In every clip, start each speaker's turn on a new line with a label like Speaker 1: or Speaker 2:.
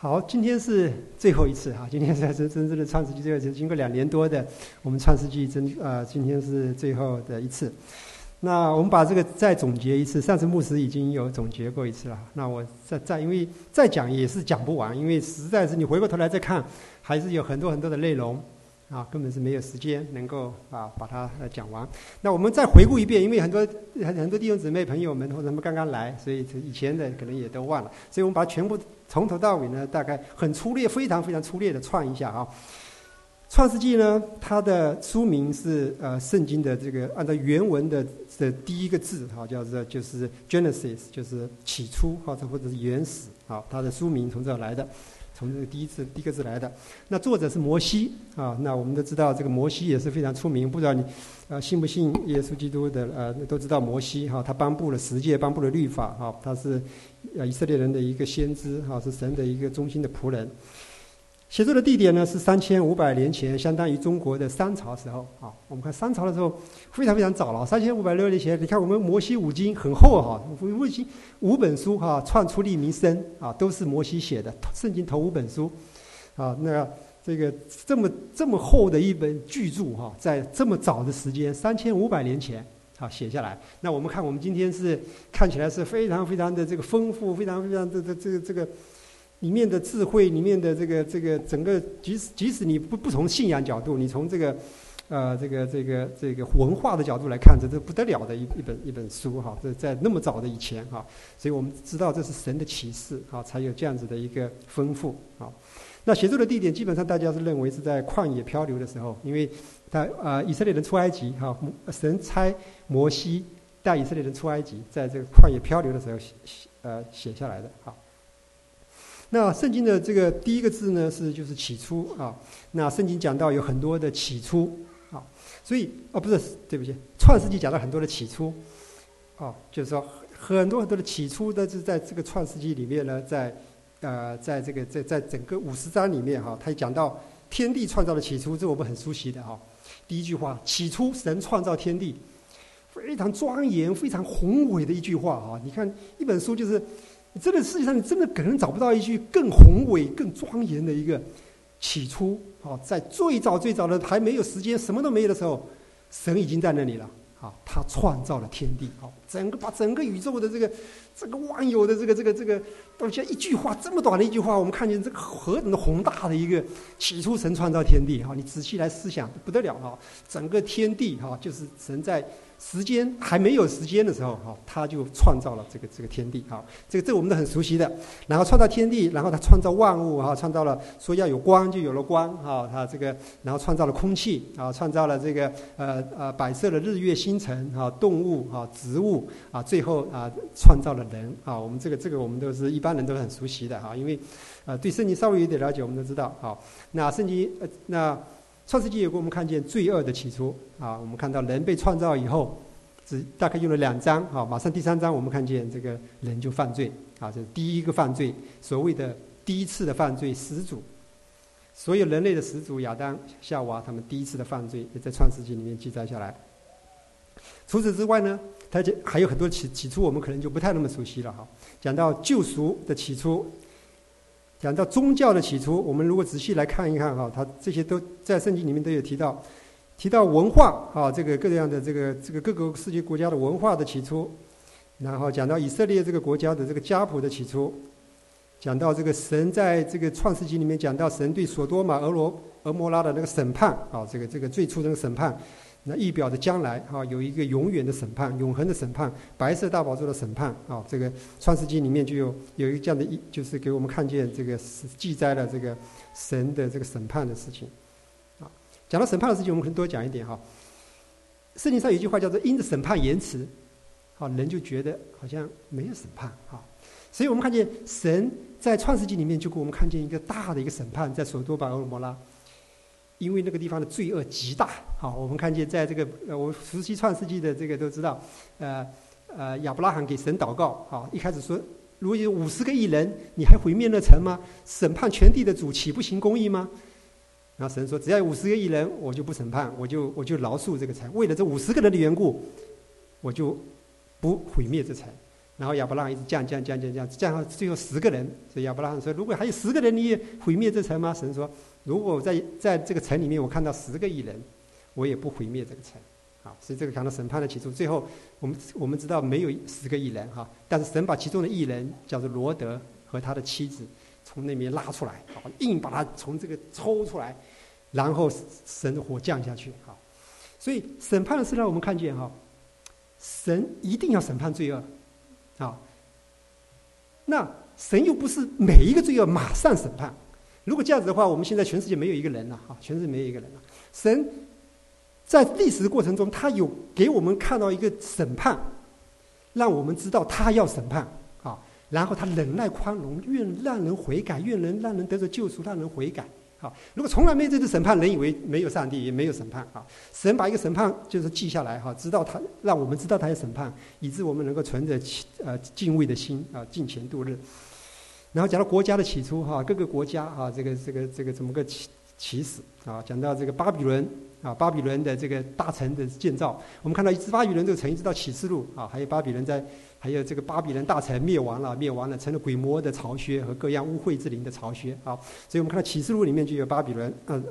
Speaker 1: 好，今天是最后一次哈，今天才是真正的创世纪最后一次，经过两年多的我们创世纪真啊，今天是最后的一次。那我们把这个再总结一次，上次牧师已经有总结过一次了。那我再再因为再讲也是讲不完，因为实在是你回过头来再看，还是有很多很多的内容。啊，根本是没有时间能够啊把它呃讲完。那我们再回顾一遍，因为很多很很多弟兄姊妹朋友们或者他们刚刚来，所以以前的可能也都忘了。所以我们把全部从头到尾呢，大概很粗略、非常非常粗略的串一下啊。创世纪呢，它的书名是呃圣经的这个按照原文的的第一个字哈，叫做就是 Genesis，就是起初或者或者是原始啊，它的书名从这来的。从这个第一次第一个字来的，那作者是摩西啊。那我们都知道，这个摩西也是非常出名。不知道你，呃，信不信耶稣基督的？呃，都知道摩西哈，他颁布了十诫，颁布了律法哈，他是呃以色列人的一个先知哈，是神的一个忠心的仆人。写作的地点呢是三千五百年前，相当于中国的商朝时候啊。我们看商朝的时候非常非常早了，三千五百六年前。你看我们摩西五经很厚哈，五经五本书哈，创出立民生啊，都是摩西写的。圣经头五本书啊，那这个这么这么厚的一本巨著哈，在这么早的时间，三千五百年前啊写下来。那我们看我们今天是看起来是非常非常的这个丰富，非常非常的这这个这个。里面的智慧，里面的这个这个整个，即使即使你不不从信仰角度，你从这个，呃，这个这个这个文化的角度来看，这都不得了的一一本一本书哈。这在那么早的以前哈，所以我们知道这是神的启示哈，才有这样子的一个丰富啊。那写作的地点基本上大家是认为是在旷野漂流的时候，因为他啊以色列人出埃及哈，神差摩西带以色列人出埃及，在这个旷野漂流的时候写写呃写下来的哈。那圣经的这个第一个字呢，是就是起初啊。那圣经讲到有很多的起初啊，所以哦不是，对不起，创世纪讲到很多的起初，哦，就是说很多很多的起初的是在这个创世纪里面呢，在呃，在这个在在整个五十章里面哈，他讲到天地创造的起初，这我们很熟悉的哈。第一句话，起初神创造天地，非常庄严、非常宏伟的一句话啊。你看一本书就是。真的，世界上你真的可能找不到一句更宏伟、更庄严的一个起初。啊，在最早最早的还没有时间、什么都没有的时候，神已经在那里了。啊，他创造了天地。啊，整个把整个宇宙的这个这个万有的这个这个这个，到现在一句话这么短的一句话，我们看见这个何等的宏大的一个起初神创造天地。哈，你仔细来思想，不得了啊！整个天地哈，就是神在。时间还没有时间的时候，哈，他就创造了这个这个天地，哈，这个这个我们都很熟悉的。然后创造天地，然后他创造万物，哈，创造了说要有光就有了光，哈，他这个然后创造了空气，啊，创造了这个呃呃摆设了日月星辰，哈，动物，哈，植物，啊，最后啊创造了人，啊，我们这个这个我们都是一般人都很熟悉的，哈，因为呃对圣经稍微有点了解，我们都知道，好，那圣经呃那。创世纪也给我们看见罪恶的起初啊，我们看到人被创造以后，只大概用了两章啊，马上第三章我们看见这个人就犯罪啊，这是第一个犯罪，所谓的第一次的犯罪始祖，所有人类的始祖亚当、夏娃他们第一次的犯罪也在创世纪里面记载下来。除此之外呢，它就还有很多起起初我们可能就不太那么熟悉了哈，讲到救赎的起初。讲到宗教的起初，我们如果仔细来看一看哈，它这些都在圣经里面都有提到，提到文化啊，这个各样的这个这个各个世界国家的文化的起初，然后讲到以色列这个国家的这个家谱的起初，讲到这个神在这个创世纪里面讲到神对索多玛、俄罗、俄摩拉的那个审判啊，这个这个最初那个审判。那预表的将来啊，有一个永远的审判，永恒的审判，白色大宝座的审判啊。这个创世纪里面就有有一个这样的一，就是给我们看见这个是记载了这个神的这个审判的事情啊。讲到审判的事情，我们可能多讲一点哈。圣经上有一句话叫做“因着审判延迟”，好人就觉得好像没有审判啊。所以我们看见神在创世纪里面就给我们看见一个大的一个审判，在索多巴、俄摩拉。因为那个地方的罪恶极大，好，我们看见在这个呃，我熟悉创世纪的这个都知道，呃呃，亚伯拉罕给神祷告，好，一开始说，如果有五十个亿人，你还毁灭那城吗？审判全地的主岂不行公义吗？然后神说，只要有五十个亿人，我就不审判，我就我就饶恕这个城，为了这五十个人的缘故，我就不毁灭这城。然后亚伯拉罕一直降降降降降，降到最后十个人。所以亚伯拉罕说：“如果还有十个人，你也毁灭这城吗？”神说：“如果我在在这个城里面，我看到十个异人，我也不毁灭这个城。”啊，所以这个讲到审判的起初，最后我们我们知道没有十个异人哈，但是神把其中的异人叫做罗德和他的妻子从那边拉出来，好，硬把他从这个抽出来，然后神的火降下去，好，所以审判的是让我们看见哈，神一定要审判罪恶。啊，那神又不是每一个罪要马上审判。如果这样子的话，我们现在全世界没有一个人了，哈，全世界没有一个人了。神在历史的过程中，他有给我们看到一个审判，让我们知道他要审判，啊，然后他忍耐宽容，愿让人悔改，愿人让人得着救赎，让人悔改。好，如果从来没有这次审判，人以为没有上帝，也没有审判啊。神把一个审判就是记下来哈，知道他让我们知道他有审判，以致我们能够存着呃敬畏的心啊，敬虔度日。然后讲到国家的起初哈，各个国家啊，这个这个这个怎么个起始啊？讲到这个巴比伦啊，巴比伦的这个大城的建造，我们看到一直巴比伦这个城一直到启示录啊，还有巴比伦在。还有这个巴比伦大城灭亡了，灭亡了，成了鬼魔的巢穴和各样污秽之灵的巢穴啊！所以我们看到启示录里面就有巴比伦，嗯，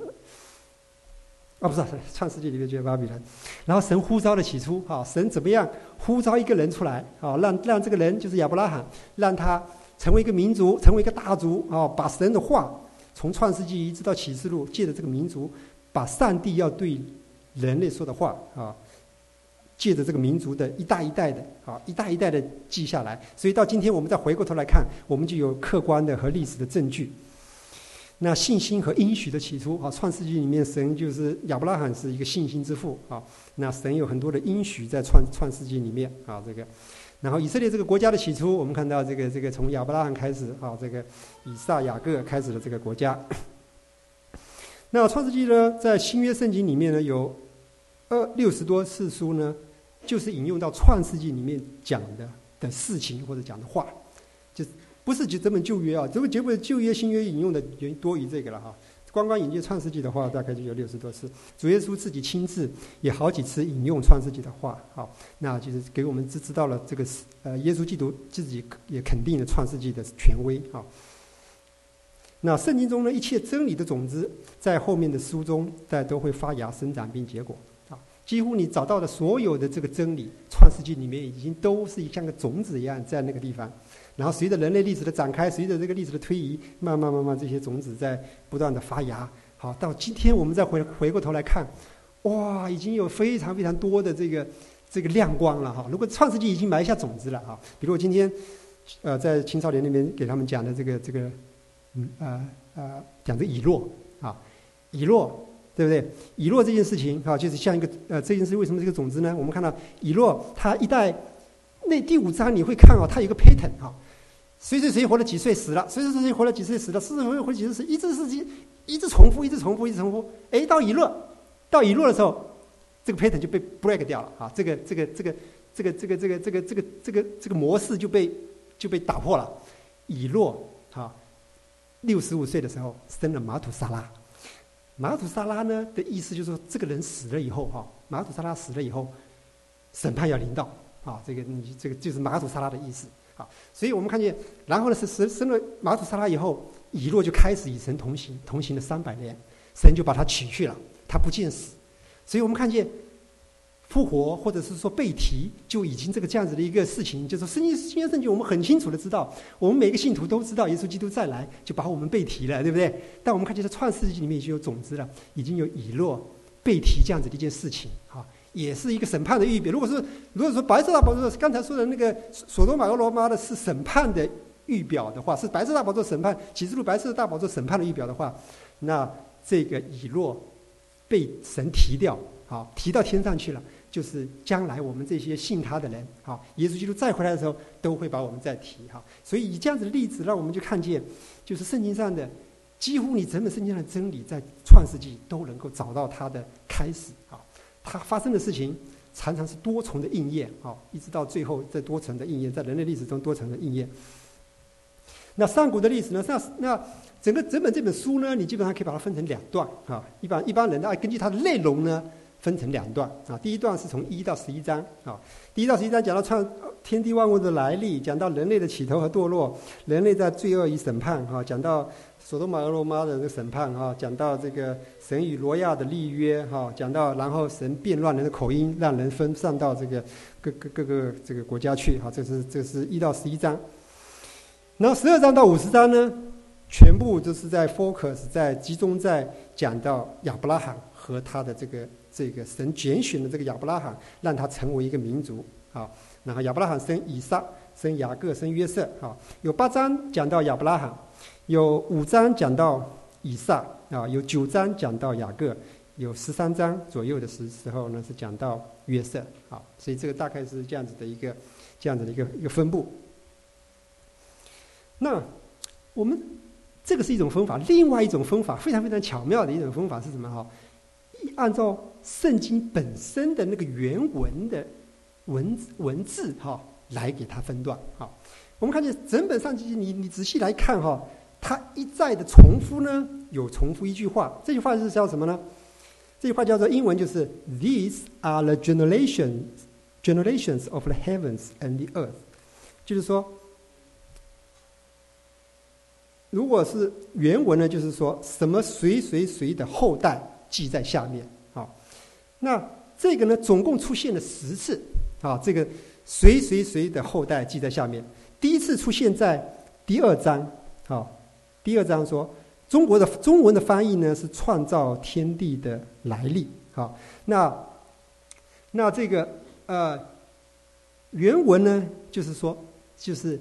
Speaker 1: 啊不是，创世纪里面就有巴比伦。然后神呼召的起初，啊，神怎么样呼召一个人出来啊？让让这个人就是亚伯拉罕，让他成为一个民族，成为一个大族啊！把神的话从创世纪一直到启示录，借着这个民族，把上帝要对人类说的话啊。借着这个民族的一代一代的，啊，一代一代的记下来，所以到今天我们再回过头来看，我们就有客观的和历史的证据。那信心和应许的起初，啊，创世纪里面神就是亚伯拉罕是一个信心之父，啊，那神有很多的应许在创创世纪里面，啊，这个，然后以色列这个国家的起初，我们看到这个这个从亚伯拉罕开始，啊，这个以撒雅各开始的这个国家。那创世纪呢，在新约圣经里面呢，有二六十多次书呢。就是引用到《创世纪》里面讲的的事情或者讲的话，就不是就这本旧约啊，这本结果旧约新约引用的原多于这个了哈。光光引用《创世纪》的话，大概就有六十多次。主耶稣自己亲自也好几次引用《创世纪》的话，好，那就是给我们知知道了这个呃，耶稣基督自己也肯定了《创世纪》的权威啊。那圣经中的，一切真理的种子，在后面的书中，在都会发芽、生长并结果啊。几乎你找到的所有的这个真理，《创世纪》里面已经都是像个种子一样在那个地方，然后随着人类历史的展开，随着这个历史的推移，慢慢慢慢这些种子在不断的发芽。好，到今天我们再回回过头来看，哇，已经有非常非常多的这个这个亮光了哈。如果《创世纪》已经埋下种子了哈，比如我今天呃在青少年那边给他们讲的这个这个嗯呃呃讲的以诺啊，以诺。对不对？以诺这件事情啊，就是像一个呃，这件事为什么是个种子呢？我们看到以诺他一代那第五章你会看啊，他有个 pattern 啊，谁谁谁活了几岁死了，谁谁谁活了几岁死了，谁谁谁活了几岁死，一直是一一直重复，一直重复，一直重复。哎，到以诺到以诺的时候，这个 pattern 就被 break 掉了啊，这个这个这个这个这个这个这个这个这个这个模式就被就被打破了。以诺啊，六十五岁的时候生了马土沙拉。马土沙拉呢的意思就是说，这个人死了以后，哈，马土沙拉死了以后，审判要临到，啊，这个你这个就是马土沙拉的意思，啊，所以我们看见，然后呢是生生了马土沙拉以后，以诺就开始与神同行，同行了三百年，神就把他取去了，他不见死，所以我们看见。复活，或者是说被提，就已经这个这样子的一个事情，就是圣经新约圣经，我们很清楚的知道，我们每个信徒都知道，耶稣基督再来就把我们被提了，对不对？但我们看见在创世纪里面已经有种子了，已经有以诺被提这样子的一件事情，哈，也是一个审判的预表。如果是如果说白色大宝座刚才说的那个索多玛和罗马的是审判的预表的话，是白色大宝座审判启示录白色大宝座审判的预表的话，那这个以诺被神提掉，好，提到天上去了。就是将来我们这些信他的人，哈，耶稣基督再回来的时候，都会把我们再提，哈。所以以这样子的例子，让我们就看见，就是圣经上的，几乎你整本圣经上的真理，在创世纪都能够找到它的开始，啊，它发生的事情常常是多重的应验，啊，一直到最后在多层的应验，在人类历史中多层的应验。那上古的历史呢？那那整个整本这本书呢，你基本上可以把它分成两段，啊，一般一般人呢，根据它的内容呢。分成两段啊。第一段是从一到十一章啊，第一到十一章讲到创天地万物的来历，讲到人类的起头和堕落，人类在罪恶与审判哈，讲到索多玛俄罗妈的这个审判哈，讲到这个神与罗亚的立约哈，讲到然后神变乱人的口音，让人分散到这个各各各个这个国家去哈，这是这是一到十一章。然后十二章到五十章呢，全部都是在 focus 在集中在讲到亚伯拉罕和他的这个这个神拣选的这个亚伯拉罕，让他成为一个民族啊。然后亚伯拉罕生以撒，生雅各，生约瑟啊。有八章讲到亚伯拉罕，有五章讲到以撒啊，有九章讲到雅各，有十三章左右的时时候呢是讲到约瑟啊。所以这个大概是这样子的一个这样子的一个一个分布。那我们这个是一种方法，另外一种方法非常非常巧妙的一种方法是什么？哈，按照圣经本身的那个原文的文文字哈来给它分段。哈，我们看见整本上经你你仔细来看哈，他一再的重复呢，有重复一句话，这句话是叫什么呢？这句话叫做英文就是 “These are the generations generations of the heavens and the earth”，就是说。如果是原文呢，就是说什么谁谁谁的后代记在下面，啊，那这个呢，总共出现了十次，啊，这个谁谁谁的后代记在下面，第一次出现在第二章，啊，第二章说中国的中文的翻译呢是创造天地的来历，啊，那那这个呃原文呢就是说就是。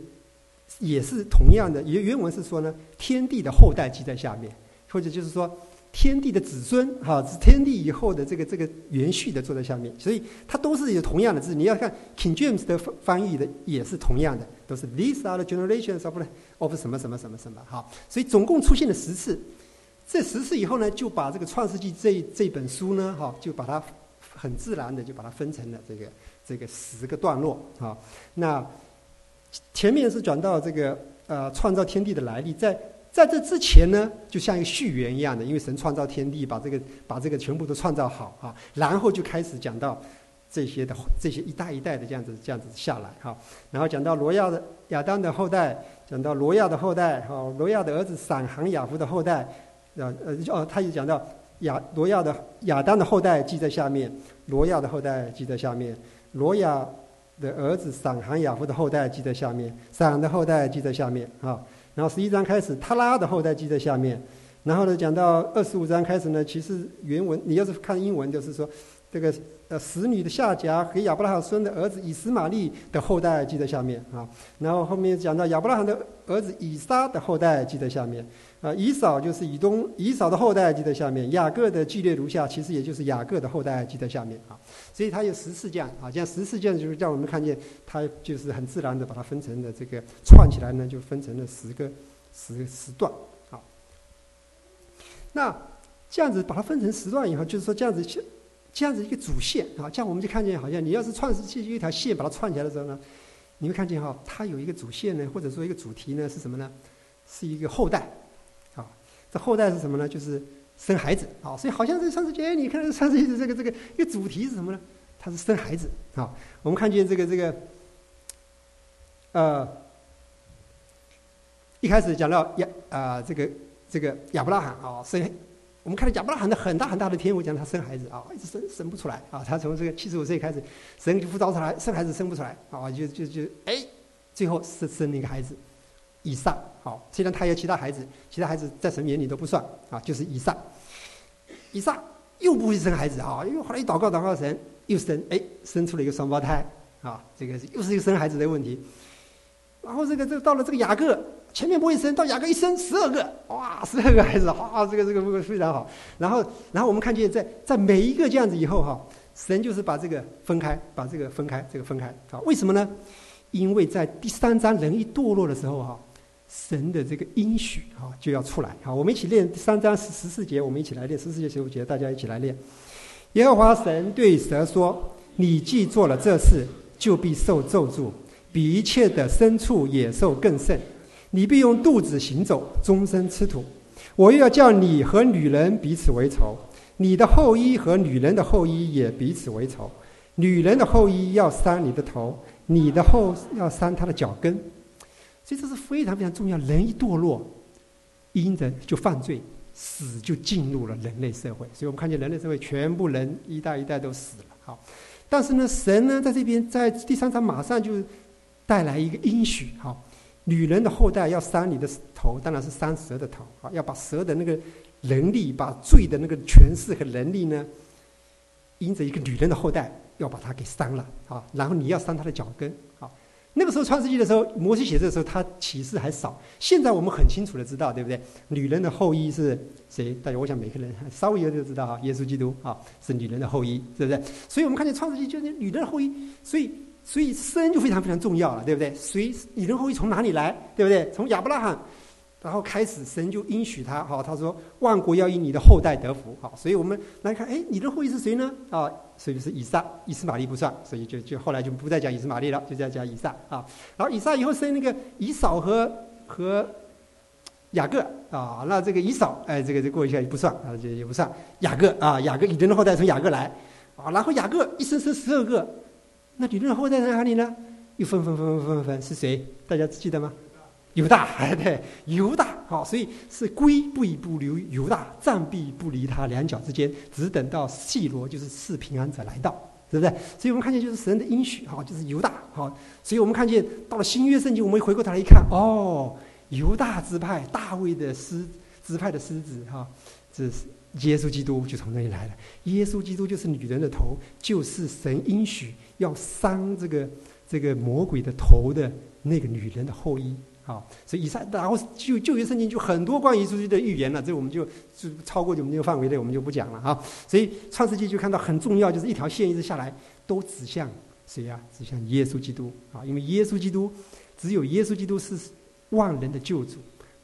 Speaker 1: 也是同样的，原原文是说呢，天地的后代记在下面，或者就是说，天地的子孙，哈，是天地以后的这个这个延续的坐在下面，所以它都是有同样的字。你要看 King James 的翻译的也是同样的，都是 These are the generations of of 什么什么什么什么，好，所以总共出现了十次。这十次以后呢，就把这个创世纪这这本书呢，哈，就把它很自然的就把它分成了这个这个十个段落，啊，那。前面是讲到这个呃创造天地的来历，在在这之前呢，就像一个序言一样的，因为神创造天地，把这个把这个全部都创造好啊，然后就开始讲到这些的这些一代一代的这样子这样子下来哈，然后讲到罗亚的亚当的后代，讲到罗亚的后代哈，罗亚的儿子闪行雅夫的后代，呃呃哦，他也讲到亚罗亚的亚当的后代记在下面，罗亚的后代记在下面，罗亚。的儿子闪含雅夫的后代记在下面，闪的后代记在下面啊。然后十一章开始，他拉的后代记在下面。然后呢，讲到二十五章开始呢，其实原文你要是看英文，就是说这个呃使女的下家和亚伯拉罕孙的儿子以斯玛利的后代记在下面啊。然后后面讲到亚伯拉罕的儿子以撒的后代记在下面。啊，以扫就是以东，以扫的后代记在下面。雅各的记列如下，其实也就是雅各的后代记在下面啊。所以它有十四件啊，这样十四件就是叫我们看见，它就是很自然的把它分成了这个串起来呢，就分成了十个十十段啊。那这样子把它分成十段以后，就是说这样子，这样子一个主线啊，这样我们就看见，好像你要是创世纪一条线把它串起来的时候呢，你会看见哈，它有一个主线呢，或者说一个主题呢是什么呢？是一个后代。啊这后代是什么呢？就是生孩子啊，所以好像这上次节，你看上次的这个这个一个主题是什么呢？它是生孩子啊。我们看见这个这个，呃，一开始讲到亚啊，这个这个亚伯拉罕啊生，我们看到亚伯拉罕的很大很大的天赋，讲他生孩子啊，一直生生不出来啊。他从这个七十五岁开始，神就不招出来，生孩子生不出来啊，就就就哎，最后生生了一个孩子。以上，好，虽然他有其他孩子，其他孩子在神眼里都不算啊，就是以上，以上又不会生孩子啊，因为后来一祷告祷告神又生，哎，生出了一个双胞胎啊，这个又是一个生孩子的问题。然后这个这个到了这个雅各，前面不会生，到雅各一生十二个，哇，十二个孩子，哇，这个这个非常好。然后然后我们看见在在每一个这样子以后哈，神就是把这个分开，把这个分开，这个分开啊，为什么呢？因为在第三章人一堕落的时候哈。神的这个应许啊，就要出来好，我们一起练第三章十十四节，我们一起来练十四节、十五节，大家一起来练。耶和华神对蛇说：“你既做了这事，就必受咒诅，比一切的牲畜、野兽更甚。你必用肚子行走，终身吃土。我又要叫你和女人彼此为仇，你的后裔和女人的后裔也彼此为仇。女人的后裔要伤你的头，你的后要伤他的脚跟。所以这是非常非常重要。人一堕落，因人就犯罪，死就进入了人类社会。所以我们看见人类社会全部人一代一代都死了。好，但是呢，神呢在这边在第三章马上就带来一个应许。哈，女人的后代要伤你的头，当然是伤蛇的头。啊，要把蛇的那个能力，把罪的那个权势和能力呢，因着一个女人的后代要把它给伤了。啊，然后你要伤她的脚跟。啊。那个时候创世纪的时候，摩西写这的时候，他启示还少。现在我们很清楚的知道，对不对？女人的后裔是谁？大家，我想每个人稍微有点知道啊，耶稣基督啊，是女人的后裔，对不对？所以我们看见创世纪就是女人的后裔，所以所以生就非常非常重要了，对不对？谁女人后裔从哪里来？对不对？从亚伯拉罕。然后开始，神就应许他，哈，他说万国要因你的后代得福，好，所以我们来看，哎，你的后裔是谁呢？啊，所以是以撒，以斯玛利不算，所以就就后来就不再讲以斯玛利了，就在讲以撒啊。然后以撒以后生那个以扫和和雅各啊，那这个以扫，哎，这个就过一下也不算啊，就也不算雅各啊，雅各以人的后代从雅各来啊，然后雅各一生生十二个，那你的后代在哪里呢？又分分分分分分是谁？大家记得吗？犹大，哎，对，犹大，好，所以是龟不以不留犹大，暂必不离他两脚之间，只等到细罗，就是四平安者来到，对不对？所以我们看见就是神的应许，哈，就是犹大，好，所以我们看见到了新约圣经，我们回过头来一看，哦，犹大支派，大卫的狮支派的狮子，哈，这是耶稣基督就从那里来了，耶稣基督就是女人的头，就是神应许要伤这个这个魔鬼的头的那个女人的后裔。好，所以以上，然后就旧约圣经就很多关于耶稣的预言了，这我们就就超过我们这个范围内，我们就不讲了哈。所以创世纪就看到很重要，就是一条线一直下来，都指向谁呀？指向耶稣基督啊！因为耶稣基督，只有耶稣基督是万人的救主，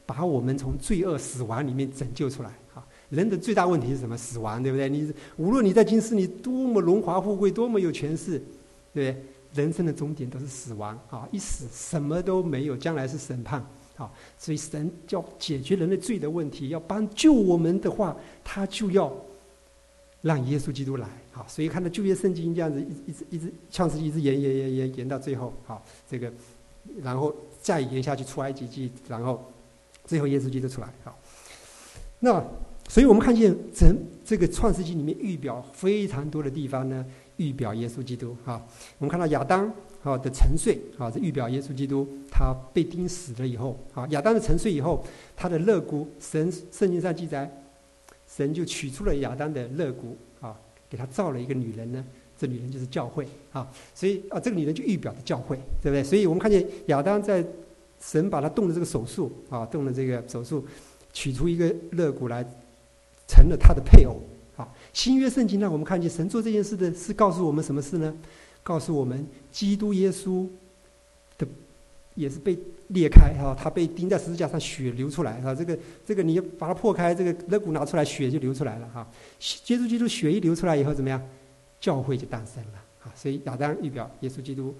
Speaker 1: 把我们从罪恶死亡里面拯救出来啊！人的最大问题是什么？死亡，对不对？你无论你在今世你多么荣华富贵，多么有权势，对不对？人生的终点都是死亡啊！一死什么都没有，将来是审判啊！所以神要解决人类罪的问题，要帮救我们的话，他就要让耶稣基督来啊！所以看到旧约圣经这样子，一一直一直创世纪一直延延延延延到最后啊，这个然后再延下去出埃及记，然后最后耶稣基督出来啊！那所以我们看见整这个创世纪里面预表非常多的地方呢。预表耶稣基督啊，我们看到亚当啊的沉睡啊，这预表耶稣基督他被钉死了以后啊，亚当的沉睡以后，他的肋骨，神圣经上记载，神就取出了亚当的肋骨啊，给他造了一个女人呢，这女人就是教会啊，所以啊，这个女人就预表的教会，对不对？所以我们看见亚当在神把他动的这个手术啊，动了这个手术，取出一个肋骨来，成了他的配偶。新约圣经让我们看见神做这件事的是告诉我们什么事呢？告诉我们基督耶稣的也是被裂开哈，他被钉在十字架上，血流出来哈。这个这个你把它破开，这个肋骨拿出来，血就流出来了哈。耶稣基督血一流出来以后怎么样？教会就诞生了啊。所以亚当预表耶稣基督，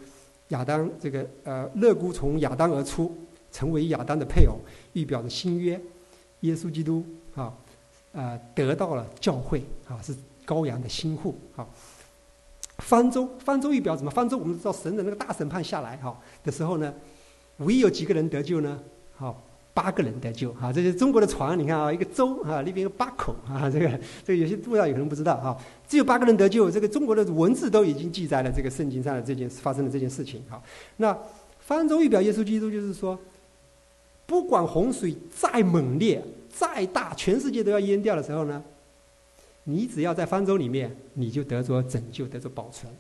Speaker 1: 亚当这个呃肋骨从亚当而出，成为亚当的配偶，预表的新约，耶稣基督啊。呃，得到了教会啊，是羔羊的心腹啊。方舟，方舟一表什么？方舟我们知道神的那个大审判下来哈的时候呢，唯一有几个人得救呢？好，八个人得救啊。这是中国的船，你看啊，一个舟啊，里边有八口啊。这个这个有些不知道，有人不知道啊。只有八个人得救，这个中国的文字都已经记载了这个圣经上的这件发生的这件事情啊。那方舟一表耶稣基督，就是说，不管洪水再猛烈。再大，全世界都要淹掉的时候呢，你只要在方舟里面，你就得着拯救，得着保存，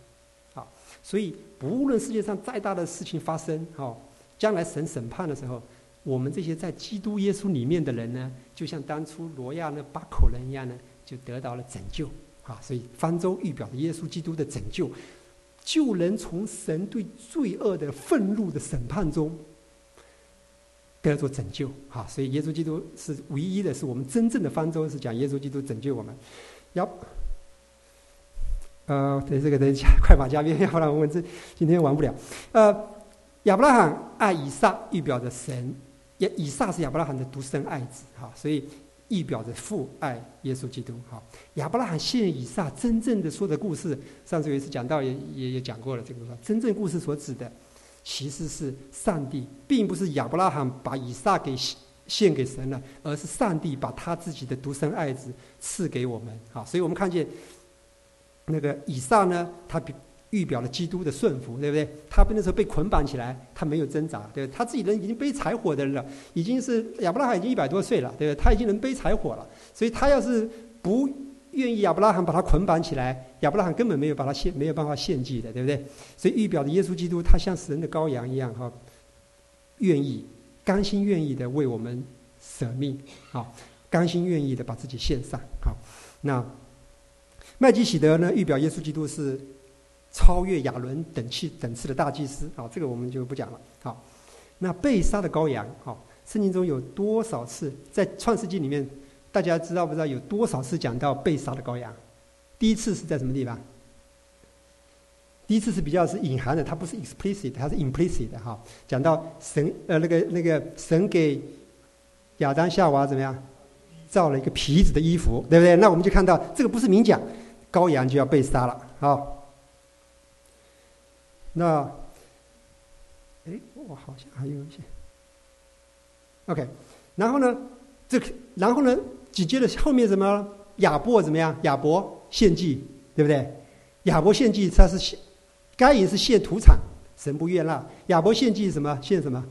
Speaker 1: 好。所以，不论世界上再大的事情发生，哈，将来神审判的时候，我们这些在基督耶稣里面的人呢，就像当初罗亚那八口人一样呢，就得到了拯救，啊。所以，方舟预表的耶稣基督的拯救，救人从神对罪恶的愤怒的审判中。得着拯救，好，所以耶稣基督是唯一的，是我们真正的方舟，是讲耶稣基督拯救我们。要，呃，等这个等一下快把加鞭，要不然我们这今天玩不了。呃，亚伯拉罕爱以撒，预表着神，也以撒是亚伯拉罕的独生爱子，哈，所以预表着父爱耶稣基督。好，亚伯拉罕献以撒，真正的说的故事，上次有一次讲到也也也讲过了。这个真正故事所指的，其实是上帝，并不是亚伯拉罕把以撒给献给神了，而是上帝把他自己的独生爱子赐给我们。好，所以我们看见那个以撒呢，他。预表了基督的顺服，对不对？他那时候被捆绑起来，他没有挣扎，对他自己人已经背柴火的人了，已经是亚伯拉罕已经一百多岁了，对不对？他已经能背柴火了，所以他要是不愿意亚伯拉罕把他捆绑起来，亚伯拉罕根本没有把他献，没有办法献祭的，对不对？所以预表的耶稣基督，他像神的羔羊一样，哈，愿意、甘心、愿意的为我们舍命，好，甘心愿意的把自己献上，好。那麦基喜德呢？预表耶稣基督是。超越亚伦等次等次的大祭司，好，这个我们就不讲了。好，那被杀的羔羊，好，圣经中有多少次在创世纪里面，大家知道不知道有多少次讲到被杀的羔羊？第一次是在什么地方？第一次是比较是隐含的，它不是 explicit，它是 implicit 的哈。讲到神呃那个那个神给亚当夏娃怎么样造了一个皮子的衣服，对不对？那我们就看到这个不是明讲，羔羊就要被杀了，好。那，哎，我好像还有一些。OK，然后呢，这，然后呢，紧接着后面什么？亚伯怎么样？亚伯献祭，对不对？亚伯献祭，他是献，该隐是献土产，神不悦纳。亚伯献祭什么？献什么？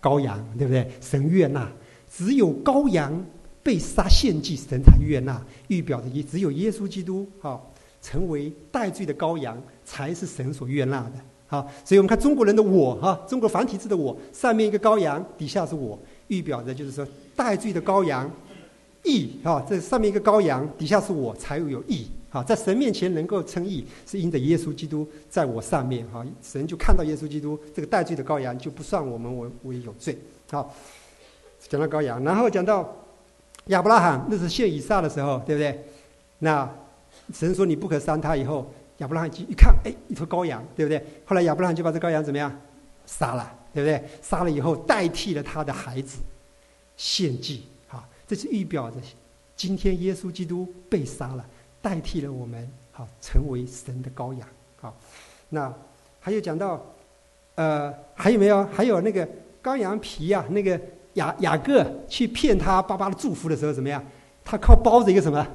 Speaker 1: 羔羊，对不对？神悦纳。只有羔羊被杀献祭，神才悦纳。预表的也，只有耶稣基督，好。成为代罪的羔羊，才是神所悦纳的。好，所以我们看中国人的我哈，中国繁体字的我，上面一个羔羊，底下是我，预表的就是说代罪的羔羊，义哈，这上面一个羔羊，底下是我，才有有义。好，在神面前能够称义，是因着耶稣基督在我上面哈，神就看到耶稣基督这个代罪的羔羊，就不算我们为为有罪。好，讲到羔羊，然后讲到亚伯拉罕，那是献以撒的时候，对不对？那。神说你不可伤他，以后亚伯拉罕一一看，哎，一头羔羊，对不对？后来亚伯拉罕就把这羔羊怎么样杀了，对不对？杀了以后，代替了他的孩子献祭，这是预表着今天耶稣基督被杀了，代替了我们，好，成为神的羔羊，好。那还有讲到，呃，还有没有？还有那个羔羊皮呀，那个雅雅各去骗他爸爸的祝福的时候怎么样？他靠包着一个什么？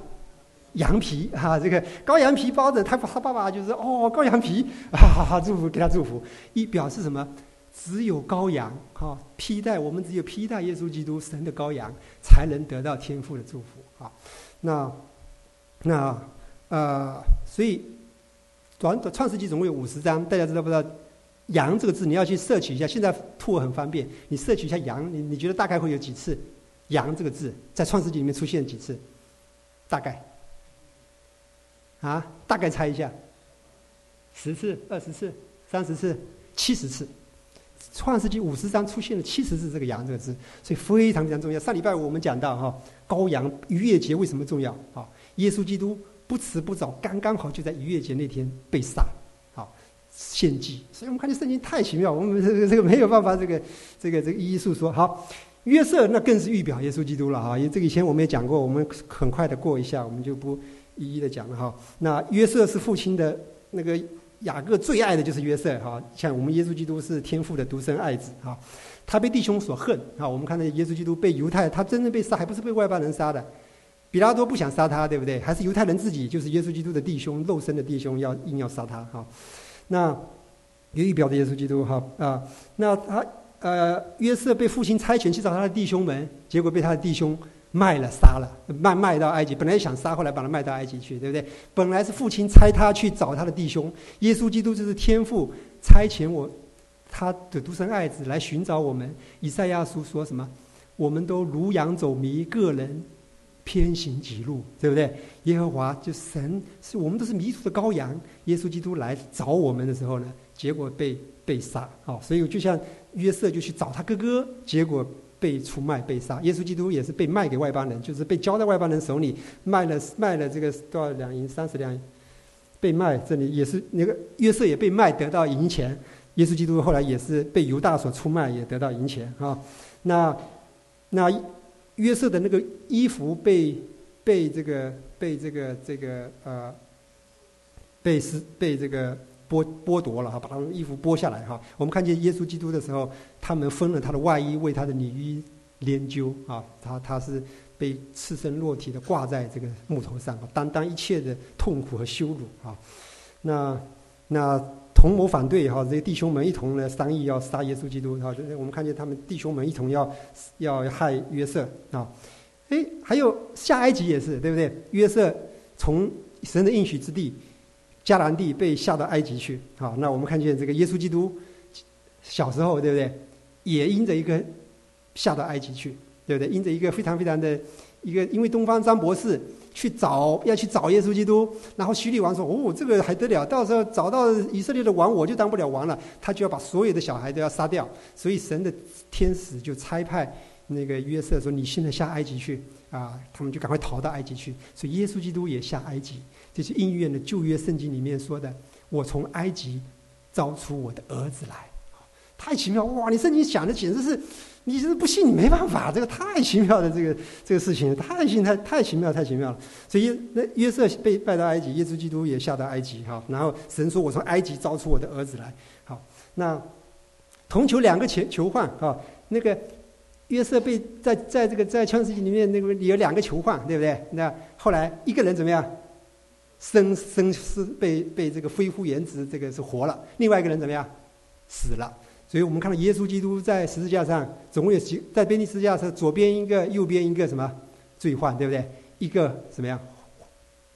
Speaker 1: 羊皮哈，这个羔羊皮包着，他他爸爸就是哦，羔羊皮，哈哈哈，祝福给他祝福，一表示什么？只有羔羊哈，披戴我们只有披戴耶稣基督神的羔羊，才能得到天父的祝福啊。那那呃，所以短短创世纪总共有五十章，大家知道不知道？羊这个字你要去摄取一下，现在兔很方便，你摄取一下羊，你你觉得大概会有几次？羊这个字在创世纪里面出现几次？大概？啊，大概猜一下，十次、二十次、三十次、七十次，《创世纪》五十章出现了七十次这个“羊”这个字，所以非常非常重要。上礼拜五我们讲到哈，羔羊逾越节为什么重要？啊，耶稣基督不迟不早，刚刚好就在逾越节那天被杀，好献祭。所以我们看这圣经太奇妙，我们这个这个没有办法这个这个这个一一诉说。好，约瑟那更是预表耶稣基督了哈，因为这个以前我们也讲过，我们很快的过一下，我们就不。一一的讲了哈，那约瑟是父亲的那个雅各最爱的就是约瑟哈，像我们耶稣基督是天父的独生爱子哈，他被弟兄所恨啊，我们看到耶稣基督被犹太他真正被杀，还不是被外邦人杀的，比拉多不想杀他，对不对？还是犹太人自己就是耶稣基督的弟兄肉身的弟兄要硬要杀他哈，那有一表的耶稣基督哈啊，那他呃约瑟被父亲差遣去找他的弟兄们，结果被他的弟兄。卖了，杀了，卖卖到埃及。本来想杀，后来把他卖到埃及去，对不对？本来是父亲差他去找他的弟兄，耶稣基督就是天父差遣我，他的独生爱子来寻找我们。以赛亚书说什么？我们都如羊走迷，个人偏行己路，对不对？耶和华就神是我们都是迷途的羔羊。耶稣基督来找我们的时候呢，结果被被杀。好，所以就像约瑟就去找他哥哥，结果。被出卖、被杀，耶稣基督也是被卖给外邦人，就是被交在外邦人手里，卖了卖了这个多少两银三十两，被卖。这里也是那个约瑟也被卖得到银钱，耶稣基督后来也是被犹大所出卖，也得到银钱啊。那那约瑟的那个衣服被被这个被这个这个呃被是被这个剥剥夺了哈，把他们衣服剥下来哈。我们看见耶稣基督的时候，他们分了他的外衣为他的女衣连揪啊，他他是被赤身裸体的挂在这个木头上，担当一切的痛苦和羞辱啊。那那同谋反对哈，这些弟兄们一同呢商议要杀耶稣基督哈。我们看见他们弟兄们一同要要害约瑟啊。哎，还有下埃及也是对不对？约瑟从神的应许之地迦南地被下到埃及去啊。那我们看见这个耶稣基督小时候对不对？也因着一个下到埃及去，对不对？因着一个非常非常的一个，因为东方张博士。去找要去找耶稣基督，然后希律王说：“哦，这个还得了？到时候找到以色列的王，我就当不了王了。他就要把所有的小孩都要杀掉。所以神的天使就差派那个约瑟说：‘你现在下埃及去啊！’他们就赶快逃到埃及去。所以耶稣基督也下埃及，这是应验的旧约圣经里面说的：‘我从埃及招出我的儿子来。’太奇妙哇！你圣经想的简直是。”你是不信，你没办法，这个太奇妙的这个这个事情，太奇太太奇妙，太奇妙了。所以那约瑟被拜到埃及，耶稣基督也下到埃及哈。然后神说：“我从埃及招出我的儿子来。”好，那同求两个求求换啊。那个约瑟被在在这个在创世纪里面那个有两个囚犯，对不对？那后来一个人怎么样？生生是被被这个恢复原职，这个是活了；另外一个人怎么样？死了。所以我们看到耶稣基督在十字架上，总共有几在边地十字架上，左边一个，右边一个什么罪犯，对不对？一个怎么样？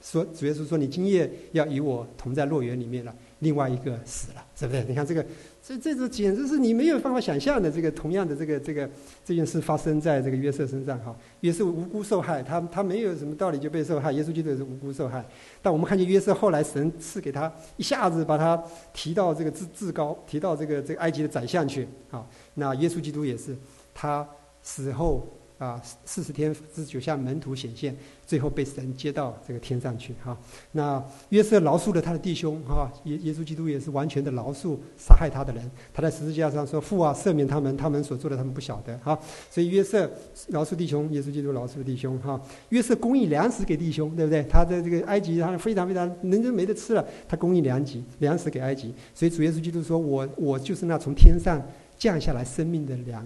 Speaker 1: 说主耶稣说：“你今夜要与我同在乐园里面了。”另外一个死了，是不是？你看这个。这这个简直是你没有办法想象的，这个同样的这个这个这件事发生在这个约瑟身上哈，约瑟无辜受害，他他没有什么道理就被受害，耶稣基督也是无辜受害。但我们看见约瑟后来神赐给他一下子把他提到这个至至高，提到这个这个埃及的宰相去啊。那耶稣基督也是，他死后。啊，四十天之久向门徒显现，最后被神接到这个天上去哈。那约瑟饶恕了他的弟兄哈，耶耶稣基督也是完全的饶恕杀害他的人。他在十字架上说：“父啊，赦免他们，他们所做的，他们不晓得。”哈，所以约瑟饶恕弟兄，耶稣基督饶恕弟兄哈。约瑟供应粮食给弟兄，对不对？他在这个埃及，他非常非常人都没得吃了，他供应粮食粮食给埃及。所以主耶稣基督说：“我我就是那从天上降下来生命的粮。”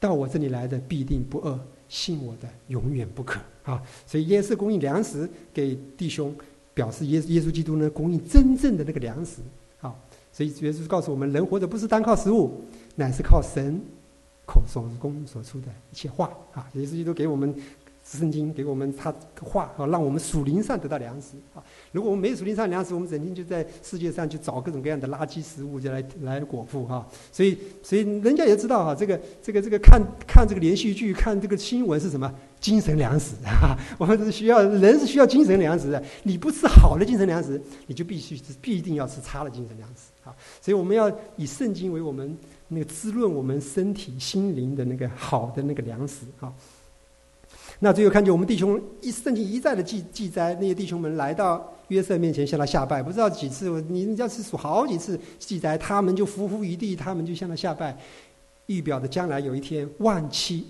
Speaker 1: 到我这里来的必定不饿，信我的永远不渴啊！所以耶稣供应粮食给弟兄，表示耶耶稣基督呢供应真正的那个粮食啊！所以耶稣告诉我们，人活着不是单靠食物，乃是靠神口所供所出的一切话啊！耶稣基督给我们。圣经给我们他话啊，让我们属灵上得到粮食啊。如果我们没有属灵上粮食，我们整天就在世界上去找各种各样的垃圾食物，就来 来果腹哈。所以，所以人家也知道哈，这个这个这个看看这个连续剧，看这个新闻是什么精神粮食 啊。我们是需要人是需要精神粮食的。你不吃好的精神粮食，你就必须是必定要吃差的精神粮食啊。所以我们要以圣经为我们那个滋润我们身体心灵的那个好的那个粮食啊。那最后看见我们弟兄一圣经一再的记记载，那些弟兄们来到约瑟面前向他下拜，不知道几次，你要是数好几次记载，他们就伏伏于地，他们就向他下拜，预表的将来有一天万妻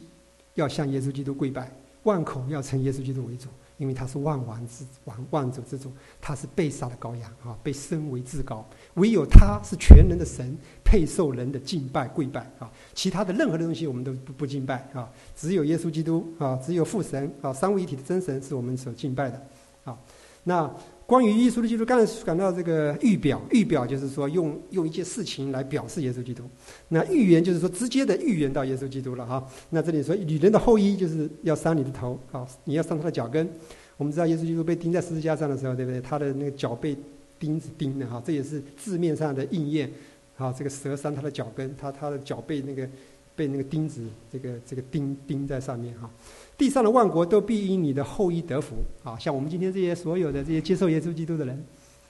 Speaker 1: 要向耶稣基督跪拜，万口要称耶稣基督为主。因为他是万王之王，万主之主，他是被杀的羔羊啊，被升为至高。唯有他是全能的神，配受人的敬拜跪拜啊。其他的任何的东西，我们都不不敬拜啊。只有耶稣基督啊，只有父神啊，三位一体的真神是我们所敬拜的啊。那。关于耶稣的基督，刚才讲到这个预表，预表就是说用用一件事情来表示耶稣基督。那预言就是说直接的预言到耶稣基督了哈。那这里说女人的后裔就是要伤你的头，好，你要伤他的脚跟。我们知道耶稣基督被钉在十字架上的时候，对不对？他的那个脚被钉子钉的哈，这也是字面上的应验。好，这个蛇伤他的脚跟，他他的脚被那个被那个钉子这个这个钉钉在上面哈。地上的万国都必因你的后裔得福啊！像我们今天这些所有的这些接受耶稣基督的人，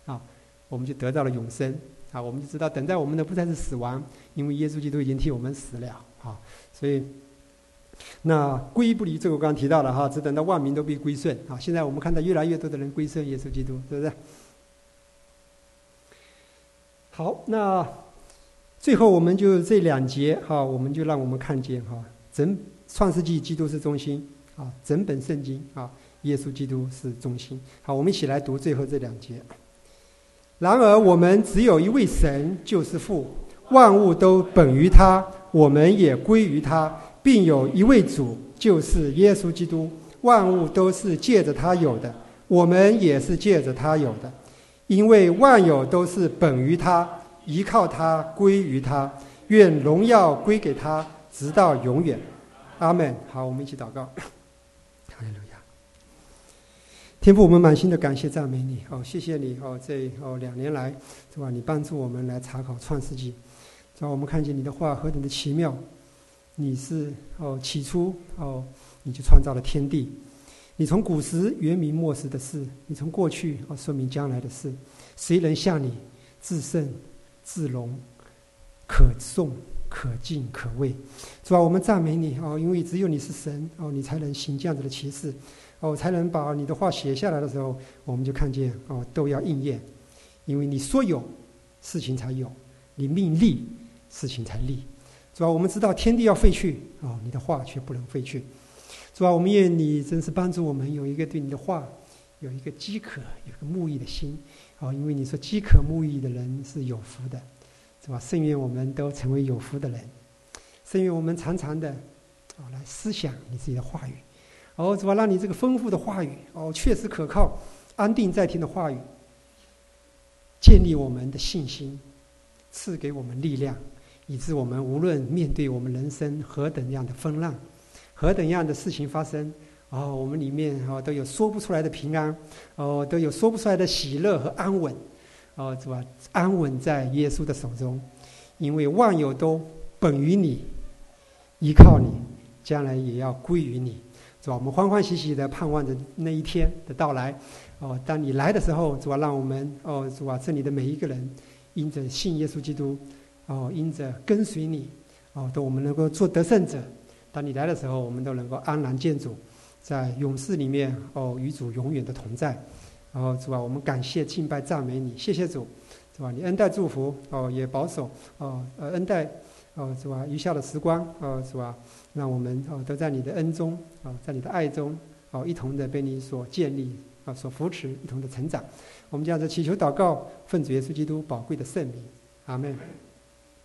Speaker 1: 啊，我们就得到了永生啊！我们就知道等待我们的不再是死亡，因为耶稣基督已经替我们死了啊！所以，那归不离，这个我刚刚提到了哈，只等到万民都被归顺啊！现在我们看到越来越多的人归顺耶稣基督，是不是？好，那最后我们就这两节哈，我们就让我们看见哈，整创世纪基督是中心。啊，整本圣经啊，耶稣基督是中心。好，我们一起来读最后这两节。然而，我们只有一位神，就是父，万物都本于他，我们也归于他，并有一位主，就是耶稣基督。万物都是借着他有的，我们也是借着他有的。因为万有都是本于他，依靠他，归于他。愿荣耀归给他，直到永远。阿门。好，我们一起祷告。天父，我们满心的感谢赞美你。哦，谢谢你。哦，这哦两年来，是吧？你帮助我们来查考创世纪，是吧？我们看见你的话何等的奇妙。你是哦，起初哦，你就创造了天地。你从古时原名末时的事，你从过去哦说明将来的事。谁能像你自胜自荣？可颂、可敬、可畏，主啊，我们赞美你哦，因为只有你是神哦，你才能行这样子的奇事哦，才能把你的话写下来的时候，我们就看见哦，都要应验，因为你说有，事情才有；你命立，事情才立。主啊，我们知道天地要废去哦，你的话却不能废去。主啊，我们愿你真是帮助我们有一个对你的话有一个饥渴、有一个慕义的心哦，因为你说饥渴慕义的人是有福的。是吧？甚愿我们都成为有福的人，甚愿我们常常的，啊，来思想你自己的话语，哦，是吧？让你这个丰富的话语，哦，确实可靠、安定在天的话语，建立我们的信心，赐给我们力量，以致我们无论面对我们人生何等样的风浪，何等样的事情发生，哦，我们里面哦都有说不出来的平安，哦，都有说不出来的喜乐和安稳。哦，是吧？安稳在耶稣的手中，因为万有都本于你，依靠你，将来也要归于你，是吧？我们欢欢喜喜的盼望着那一天的到来。哦，当你来的时候，主啊，让我们哦，主啊，这里的每一个人，因着信耶稣基督，哦，因着跟随你，哦，都我们能够做得胜者。当你来的时候，我们都能够安然见主，在勇士里面，哦，与主永远的同在。然后是吧？我们感谢敬拜赞美你，谢谢主，是吧？你恩待祝福哦，也保守哦，呃，恩待哦，是吧？余下的时光哦，是吧？让我们哦都在你的恩中啊，在你的爱中哦，一同的被你所建立啊，所扶持，一同的成长。我们这样子祈求祷告，奉主耶稣基督宝贵的圣名，阿门。